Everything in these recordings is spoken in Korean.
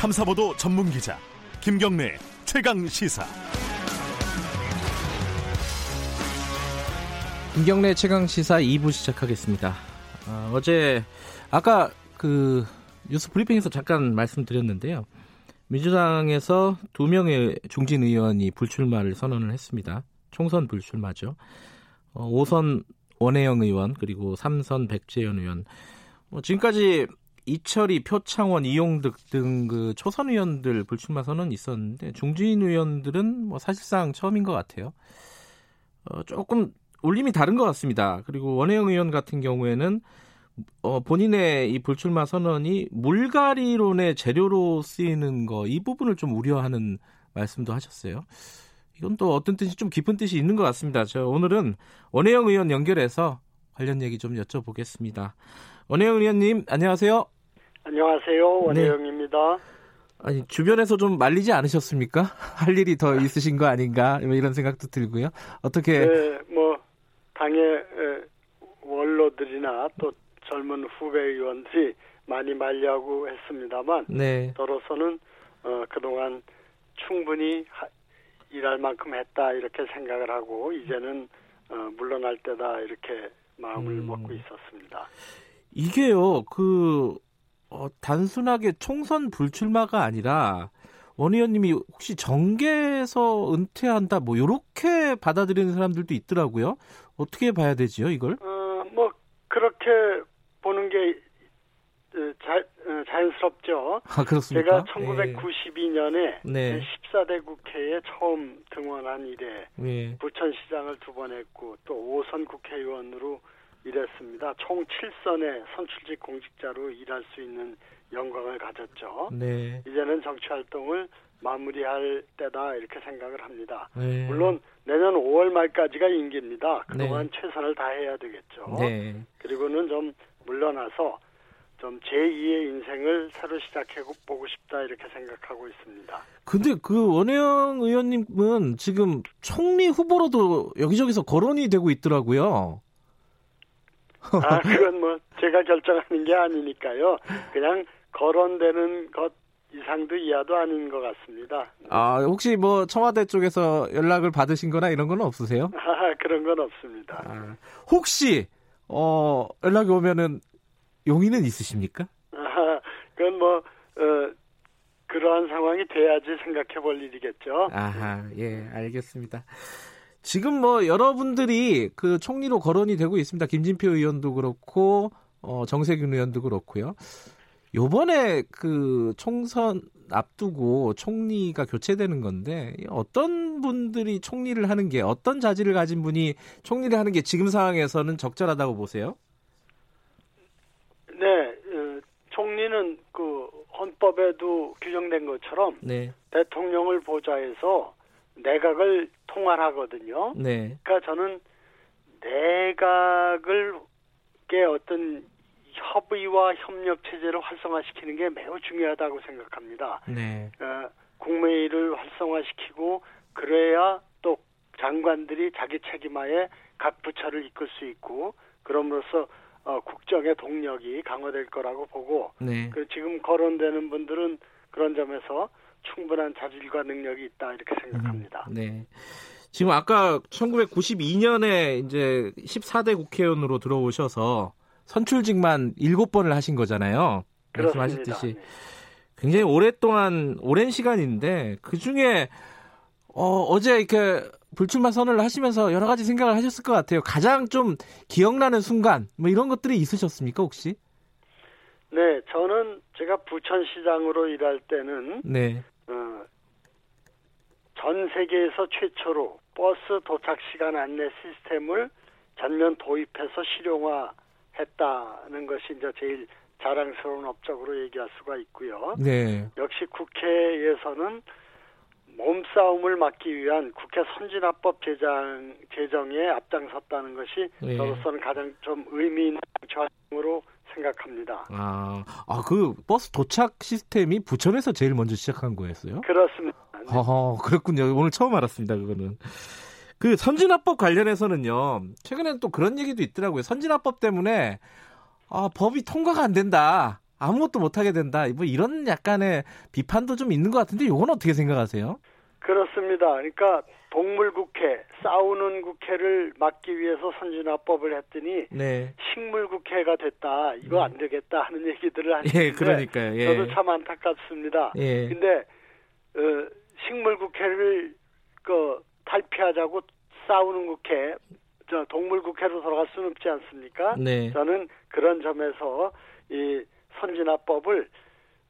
탐사보도 전문 기자 김경래 최강 시사. 김경래 최강 시사 2부 시작하겠습니다. 어, 어제 아까 그 뉴스 브리핑에서 잠깐 말씀드렸는데요. 민주당에서 두 명의 중진 의원이 불출마를 선언을 했습니다. 총선 불출마죠. 어, 5선 원혜영 의원 그리고 3선 백재현 의원. 뭐 지금까지 이철이, 표창원, 이용득 등 그 초선 의원들 불출마 선언 있었는데 중진 의원들은 뭐 사실상 처음인 것 같아요. 어, 조금 울림이 다른 것 같습니다. 그리고 원혜영 의원 같은 경우에는 어, 본인의 이 불출마 선언이 물갈이론의 재료로 쓰이는 거 이 부분을 좀 우려하는 말씀도 하셨어요. 이건 또 어떤 뜻이 좀 깊은 뜻이 있는 것 같습니다. 저 오늘은 원혜영 의원 연결해서 관련 얘기 좀 여쭤보겠습니다. 원혜영 의원님 안녕하세요. 안녕하세요. 원혜영입니다. 네. 아니 주변에서 좀 말리지 않으셨습니까? 할 일이 더 있으신 거 아닌가 뭐 이런 생각도 들고요. 어떻게? 네, 뭐 당의 원로들이나 또 젊은 후배 의원들이 많이 말려고 했습니다만 네. 저로서는 어, 그동안 충분히 하, 일할 만큼 했다 이렇게 생각을 하고 이제는 어, 물러날 때다 이렇게 마음을 음. 먹고 있었습니다. 이게요, 그 어, 단순하게 총선 불출마가 아니라 원 의원님이 혹시 정계에서 은퇴한다 뭐 이렇게 받아들이는 사람들도 있더라고요. 어떻게 봐야 되지요, 이걸? 어, 뭐 그렇게 보는 게 어, 자, 어, 자연스럽죠. 아, 그렇습니까? 제가 1992년에 네. 14대 국회에 처음 등원한 이래 네. 부천시장을 두 번 했고 또 5선 국회의원으로 일했습니다. 총 7선의 선출직 공직자로 일할 수 있는 영광을 가졌죠. 네. 이제는 정치 활동을 마무리할 때다 이렇게 생각을 합니다. 네. 물론 내년 5월 말까지가 임기입니다. 그동안 네. 최선을 다해야 되겠죠. 네. 그리고는 좀 물러나서 좀 제2의 인생을 새로 시작해 보고 싶다 이렇게 생각하고 있습니다. 근데 그 원혜영 의원님은 지금 총리 후보로도 여기저기서 거론이 되고 있더라고요. 아, 그건 뭐 제가 결정하는 게 아니니까요. 그냥 거론되는 것 이상도 이하도 아닌 것 같습니다. 아, 혹시 뭐 청와대 쪽에서 연락을 받으신 거나 이런 건 없으세요? 아, 그런 건 없습니다. 아, 혹시 어, 연락이 오면은 용의는 있으십니까? 아, 그건 뭐 어, 그러한 상황이 돼야지 생각해 볼 일이겠죠. 아하, 예, 알겠습니다. 지금 뭐 여러분들이 그 총리로 거론이 되고 있습니다. 김진표 의원도 그렇고 어, 정세균 의원도 그렇고요. 요번에 그 총선 앞두고 총리가 교체되는 건데 어떤 분들이 총리를 하는 게 어떤 자질을 가진 분이 총리를 하는 게 지금 상황에서는 적절하다고 보세요? 네, 어, 총리는 그 헌법에도 규정된 것처럼 네. 대통령을 보좌해서 내각을 통할하거든요. 네. 그러니까 저는 내각을 게 어떤 협의와 협력 체제를 활성화시키는 게 매우 중요하다고 생각합니다. 네. 어, 국무회의를 활성화시키고 그래야 또 장관들이 자기 책임하에 각 부처를 이끌 수 있고 그럼으로써 어, 국정의 동력이 강화될 거라고 보고 네. 그 지금 거론되는 분들은 그런 점에서 충분한 자질과 능력이 있다 이렇게 생각합니다. 음, 네. 지금 아까 1992년에 이제 14대 국회의원으로 들어오셔서 선출직만 7번을 하신 거잖아요. 말씀하셨듯이 네. 굉장히 오랫동안 오랜 시간인데 그 중에 어, 어제 이렇게 불출마 선언을 하시면서 여러 가지 생각을 하셨을 것 같아요. 가장 좀 기억나는 순간 뭐 이런 것들이 있으셨습니까 혹시? 네, 저는 제가 부천시장으로 일할 때는 네. 어, 전 세계에서 최초로 버스 도착 시간 안내 시스템을 전면 도입해서 실용화했다는 것이 이제 제일 자랑스러운 업적으로 얘기할 수가 있고요. 네. 역시 국회에서는 몸싸움을 막기 위한 국회 선진화법 제정, 제정에 앞장섰다는 것이 네. 저로서는 가장 좀 의미 있는 정치활동으로 생각합니다. 아, 아, 그 버스 도착 시스템이 부천에서 제일 먼저 시작한 거였어요? 그렇습니다. 네. 어, 그렇군요. 오늘 처음 알았습니다. 그거는. 그 선진화법 관련해서는요. 최근에는 또 그런 얘기도 있더라고요. 선진화법 때문에 아, 법이 통과가 안 된다. 아무것도 못하게 된다. 뭐 이런 약간의 비판도 좀 있는 것 같은데 이건 어떻게 생각하세요? 그렇습니다. 그러니까 동물국회, 싸우는 국회를 막기 위해서 선진화법을 했더니 네. 식물국회가 됐다. 이거 안 되겠다 하는 얘기들을 하는데 예, 그러니까요. 예. 저도 참 안타깝습니다. 예. 근데 어, 식물국회를 그 탈피하자고 싸우는 국회, 저 동물국회로 돌아갈 수는 없지 않습니까? 네. 저는 그런 점에서 이 선진화법을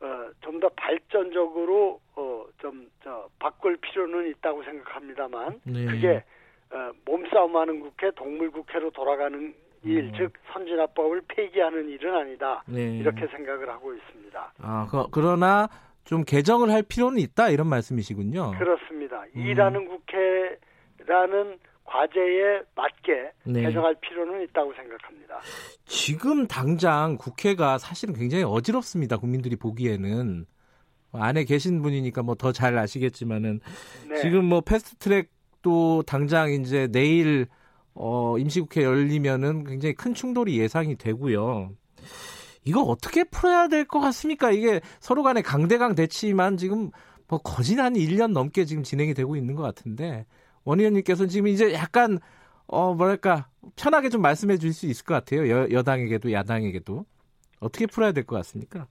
어, 좀 더 발전적으로 어, 좀 저 바꿀 필요는 있다고 생각합니다만 네. 그게 어, 몸싸움하는 국회, 동물 국회로 돌아가는 일, 음. 즉 선진화법을 폐기하는 일은 아니다. 네. 이렇게 생각을 하고 있습니다. 아, 그, 그러나 좀 개정을 할 필요는 있다 이런 말씀이시군요. 그렇습니다. 음. 일하는 국회라는 과제에 맞게 네. 개정할 필요는 있다고 생각합니다. 지금 당장 국회가 사실은 굉장히 어지럽습니다. 국민들이 보기에는 안에 계신 분이니까 뭐 더 잘 아시겠지만은 네. 지금 뭐 패스트트랙도 당장 이제 내일 어 임시국회 열리면은 굉장히 큰 충돌이 예상이 되고요. 이거 어떻게 풀어야 될 것 같습니까? 이게 서로 간의 강대강 대치만 지금 뭐 거진 한 1년 넘게 지금 진행이 되고 있는 것 같은데 원 의원님께서는 지금 이제 약간 어 뭐랄까 편하게 좀 말씀해 줄수 있을 것 같아요. 여, 여당에게도 야당에게도 어떻게 풀어야 될 것 같습니까?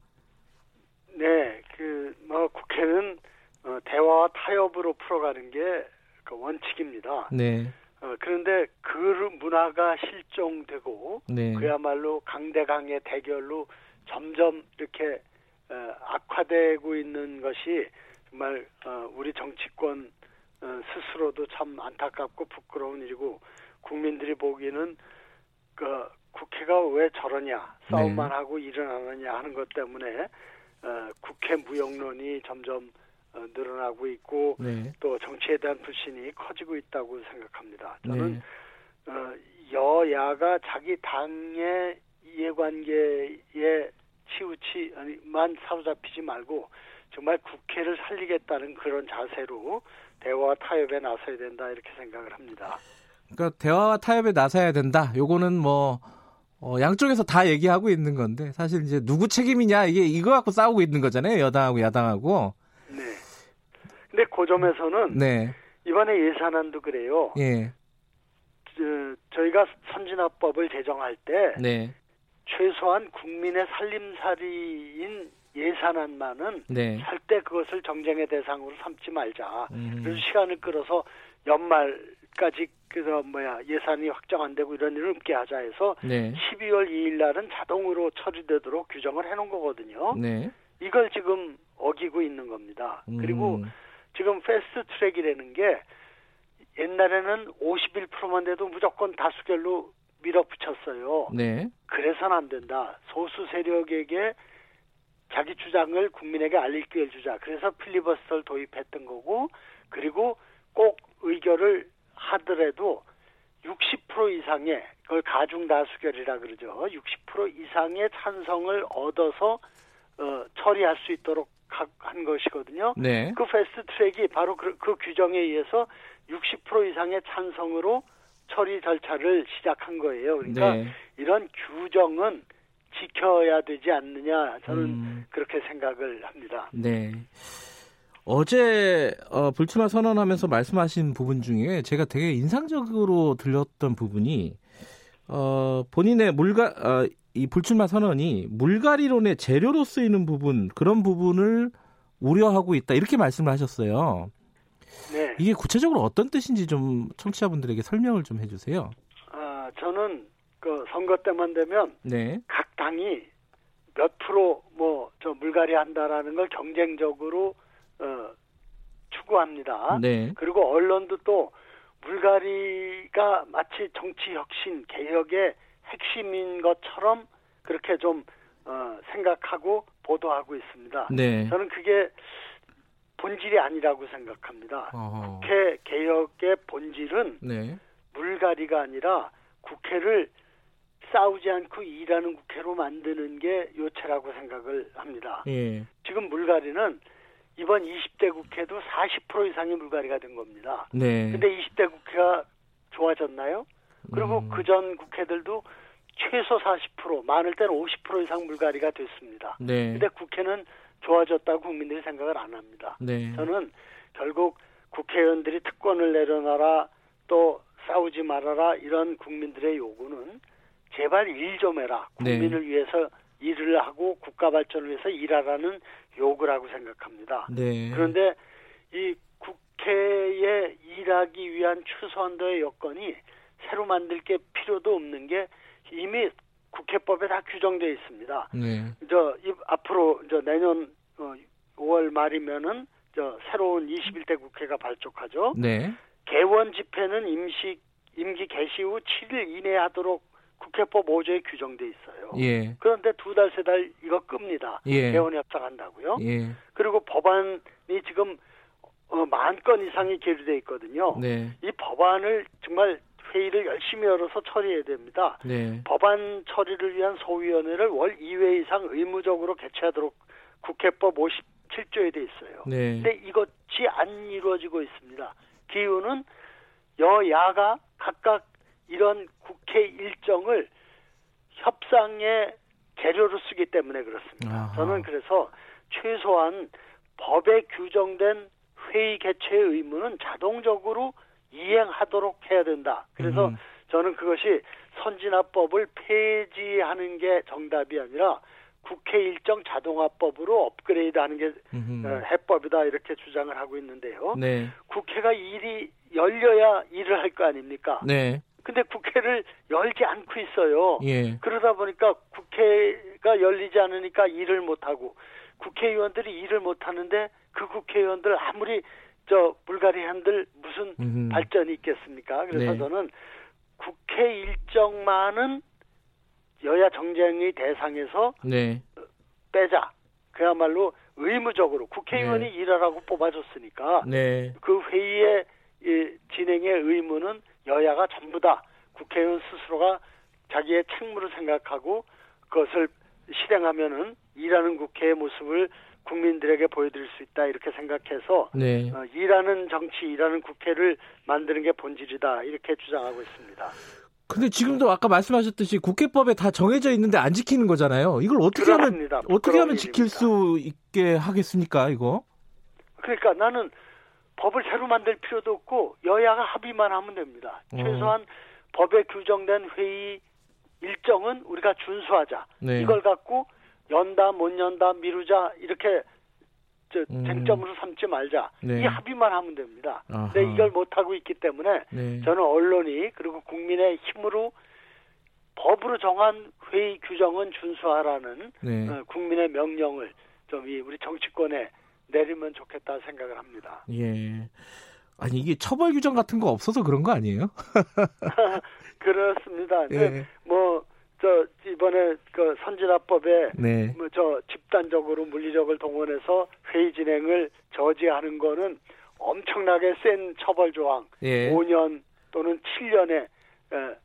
네, 그 뭐 국회는 어, 대화와 타협으로 풀어가는 게 그 원칙입니다. 네. 어, 그런데 그 문화가 실종되고 네. 그야말로 강대강의 대결로 점점 이렇게 어, 악화되고 있는 것이 정말 어, 우리 정치권 어, 스스로도 참 안타깝고 부끄러운 일이고 국민들이 보기에는 그 국회가 왜 저러냐 싸움만 네. 하고 일은 안 하냐 하는 것 때문에 어, 국회 무용론이 점점 어, 늘어나고 있고 네. 또 정치에 대한 불신이 커지고 있다고 생각합니다. 저는 네. 어, 여야가 자기 당의 이해관계에 치우치만 사로잡히지 말고 정말 국회를 살리겠다는 그런 자세로 대화와 타협에 나서야 된다 이렇게 생각을 합니다. 그러니까 대화와 타협에 나서야 된다. 요거는 뭐 어, 양쪽에서 다 얘기하고 있는 건데 사실 이제 누구 책임이냐 이게 이거 갖고 싸우고 있는 거잖아요. 여당하고 야당하고. 네. 근데 그 점에서는 네. 이번에 예산안도 그래요. 예. 저, 저희가 선진화법을 제정할 때 네. 최소한 국민의 살림살이인 예산안만은 네. 절대 그것을 정쟁의 대상으로 삼지 말자. 음. 그래서 시간을 끌어서 연말까지 그래서 뭐야 예산이 확정 안 되고 이런 일을 없게 하자 해서 네. 12월 2일 날은 자동으로 처리되도록 규정을 해놓은 거거든요. 네. 이걸 지금 어기고 있는 겁니다. 음. 그리고 지금 패스트 트랙이라는 게 옛날에는 51%만 돼도 무조건 다수결로 밀어붙였어요. 네. 그래서는 안 된다. 소수 세력에게 자기 주장을 국민에게 알릴 기회를 주자. 그래서 필리버스터를 도입했던 거고 그리고 꼭 의결을 하더라도 60% 이상의 그걸 가중 다수결이라 그러죠. 60% 이상의 찬성을 얻어서 어, 처리할 수 있도록 한 것이거든요. 네. 그 패스트 트랙이 바로 그, 그 규정에 의해서 60% 이상의 찬성으로 처리 절차를 시작한 거예요. 그러니까 네. 이런 규정은 지켜야 되지 않느냐 저는 음. 그렇게 생각을 합니다. 네. 어제 어, 불출마 선언하면서 말씀하신 부분 중에 제가 되게 인상적으로 들렸던 부분이 어, 본인의 물가 어, 이 불출마 선언이 물갈이론의 재료로 쓰이는 부분 그런 부분을 우려하고 있다 이렇게 말씀을 하셨어요. 네. 이게 구체적으로 어떤 뜻인지 좀 청취자분들에게 설명을 좀 해주세요. 아 저는 그 선거 때만 되면 네. 각 당이 몇 프로 뭐 저 물갈이 한다라는 걸 경쟁적으로 어, 추구합니다. 네. 그리고 언론도 또 물갈이가 마치 정치 혁신 개혁의 핵심인 것처럼 그렇게 좀 어, 생각하고 보도하고 있습니다. 네. 저는 그게 본질이 아니라고 생각합니다. 어허. 국회 개혁의 본질은 네. 물갈이가 아니라 국회를 싸우지 않고 일하는 국회로 만드는 게 요체라고 생각을 합니다. 예. 지금 물갈이는 이번 20대 국회도 40% 이상의 물갈이가 된 겁니다. 네. 근데 20대 국회가 좋아졌나요? 그리고 음. 그전 국회들도 최소 40% 많을 때는 50% 이상 물갈이가 됐습니다. 네. 근데 국회는 좋아졌다고 국민들이 생각을 안 합니다. 네. 저는 결국 국회의원들이 특권을 내려놔라 또 싸우지 말아라 이런 국민들의 요구는 제발 일 좀 해라 네. 국민을 네. 위해서 일을 하고 국가 발전을 위해서 일하라는 요구라고 생각합니다. 네. 그런데 이 국회에 일하기 위한 최소한도의 여건이 새로 만들 게 필요도 없는 게 이미 국회법에 다 규정되어 있습니다. 네. 저 이, 앞으로 저 내년 어, 5월 말이면은 저 새로운 21대 국회가 발족하죠. 네. 개원 집회는 임시 임기 개시 후 7일 이내에 하도록 국회법 5조에 규정돼 있어요. 예. 그런데 두 달, 세달 이거 끕니다. 예. 개원 협상한다고요. 예. 그리고 법안이 지금 어, 만 건 이상이 계류돼 있거든요. 네. 이 법안을 정말 회의를 열심히 열어서 처리해야 됩니다. 네. 법안 처리를 위한 소위원회를 월 2회 이상 의무적으로 개최하도록 국회법 57조에 돼 있어요. 네. 근데 이것이 안 이루어지고 있습니다. 기후는 여야가 각각 이런 국회 일정을 협상의 재료로 쓰기 때문에 그렇습니다. 아하. 저는 그래서 최소한 법에 규정된 회의 개최 의무는 자동적으로 이행하도록 해야 된다. 그래서 음. 저는 그것이 선진화법을 폐지하는 게 정답이 아니라 국회 일정 자동화법으로 업그레이드하는 게 어, 해법이다 이렇게 주장을 하고 있는데요. 네. 국회가 일이 열려야 일을 할 거 아닙니까? 네. 근데 국회를 열지 않고 있어요. 예. 그러다 보니까 국회가 열리지 않으니까 일을 못 하고 국회의원들이 일을 못 하는데 그 국회의원들 아무리 저 불가리 한들 무슨 음흠. 발전이 있겠습니까? 그래서 네. 저는 국회 일정만은 여야 정쟁의 대상에서 네. 빼자. 그야말로 의무적으로 국회의원이 네. 일하라고 뽑아줬으니까 네. 그 회의의 진행의 의무는 여야가 전부 다 국회의원 스스로가 자기의 책무를 생각하고 그것을 실행하면은 일하는 국회의 모습을 국민들에게 보여드릴 수 있다 이렇게 생각해서 네. 어, 일하는 정치, 일하는 국회를 만드는 게 본질이다 이렇게 주장하고 있습니다. 근데 지금도 아까 말씀하셨듯이 국회법에 다 정해져 있는데 안 지키는 거잖아요. 이걸 어떻게 그렇습니다. 하면 어떻게 하면 지킬 수 있게 하겠습니까, 이거? 그러니까 나는 법을 새로 만들 필요도 없고 여야가 합의만 하면 됩니다. 어. 최소한 법에 규정된 회의 일정은 우리가 준수하자. 네. 이걸 갖고 연다 못 연다 미루자 이렇게 저 음. 쟁점으로 삼지 말자. 네. 이 합의만 하면 됩니다. 아하. 근데 이걸 못 하고 있기 때문에 네. 저는 언론이 그리고 국민의 힘으로 법으로 정한 회의 규정은 준수하라는 네. 어, 국민의 명령을 좀 이 우리 정치권에 내리면 좋겠다 생각을 합니다. 예. 아니 이게 처벌 규정 같은 거 없어서 그런 거 아니에요? 그렇습니다. 예. 뭐저 이번에 그 선진화법에 네. 뭐저 집단적으로 물리력을 동원해서 회의 진행을 저지하는 거는 엄청나게 센 처벌 조항, 예. 5년 또는 7년의 에,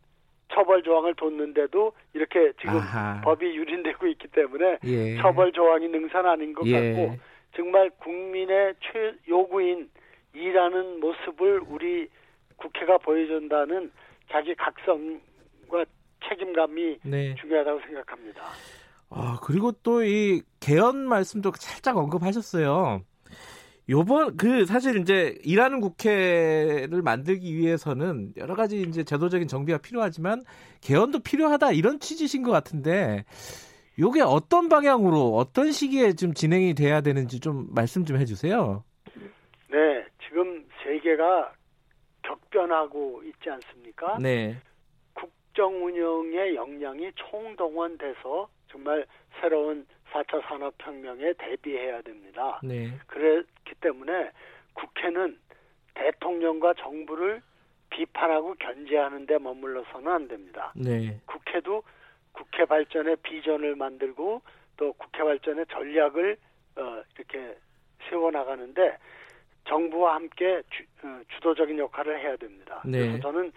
처벌 조항을 뒀는데도 이렇게 지금 아하. 법이 유린되고 있기 때문에 예. 처벌 조항이 능산 아닌 것 예. 같고 정말 국민의 최 요구인 일하는 모습을 우리 국회가 보여준다는 자기 각성과 책임감이 네. 중요하다고 생각합니다. 아, 그리고 또 이 개헌 말씀도 살짝 언급하셨어요. 요번 그 사실 이제 일하는 국회를 만들기 위해서는 여러 가지 이제 제도적인 정비가 필요하지만 개헌도 필요하다 이런 취지신 것 같은데 요게 어떤 방향으로 어떤 시기에 좀 진행이 돼야 되는지 좀 말씀 좀 해주세요. 네, 지금 세계가 격변하고 있지 않습니까? 네. 국정 운영의 역량이 총동원돼서 정말 새로운 4차 산업혁명에 대비해야 됩니다. 네. 그렇기 때문에 국회는 대통령과 정부를 비판하고 견제하는 데 머물러서는 안 됩니다. 네. 국회도 국회 발전의 비전을 만들고 또 국회 발전의 전략을 어, 이렇게 세워나가는데 정부와 함께 주, 어, 주도적인 역할을 해야 됩니다. 네. 그래서 저는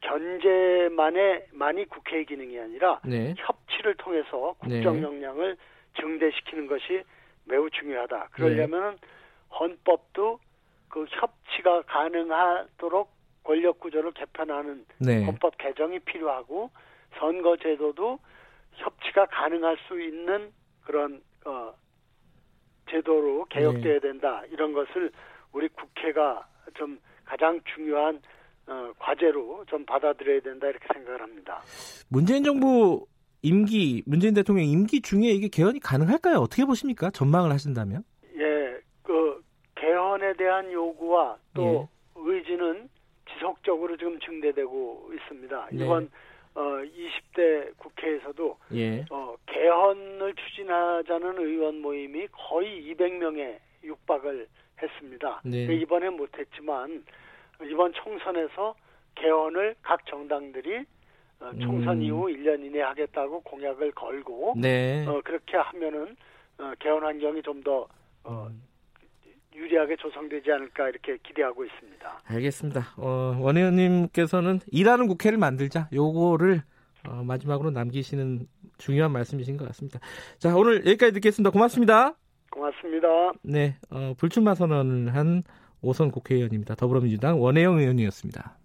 견제만의 만이 국회의 기능이 아니라 네. 협치를 통해서 국정 네. 역량을 증대시키는 것이 매우 중요하다. 그러려면 네. 헌법도 그 협치가 가능하도록 권력 구조를 개편하는 네. 헌법 개정이 필요하고 선거제도도 협치가 가능할 수 있는 그런 어, 제도로 개혁돼야 네. 된다 이런 것을 우리 국회가 좀 가장 중요한 어, 과제로 좀 받아들여야 된다 이렇게 생각을 합니다. 문재인 정부 임기 문재인 대통령 임기 중에 이게 개헌이 가능할까요? 어떻게 보십니까? 전망을 하신다면? 예, 그 개헌에 대한 요구와 또 예. 의지는 지속적으로 지금 증대되고 있습니다. 네. 이번 어, 20대 국회에서도 예. 어, 개헌을 추진하자는 의원 모임이 거의 200명에 육박을 했습니다. 네. 이번에 못했지만 이번 총선에서 개헌을 각 정당들이 어, 총선 음. 이후 1년 이내 하겠다고 공약을 걸고 네. 어, 그렇게 하면은 어, 개헌 환경이 좀더 어, 음. 유리하게 조성되지 않을까 이렇게 기대하고 있습니다. 알겠습니다. 어, 원 의원님께서는 일하는 국회를 만들자 요거를 어, 마지막으로 남기시는 중요한 말씀이신 것 같습니다. 자 오늘 여기까지 듣겠습니다. 고맙습니다. 고맙습니다. 네, 어, 불출마 선언을 한 오선 국회의원입니다. 더불어민주당 원혜영 의원이었습니다.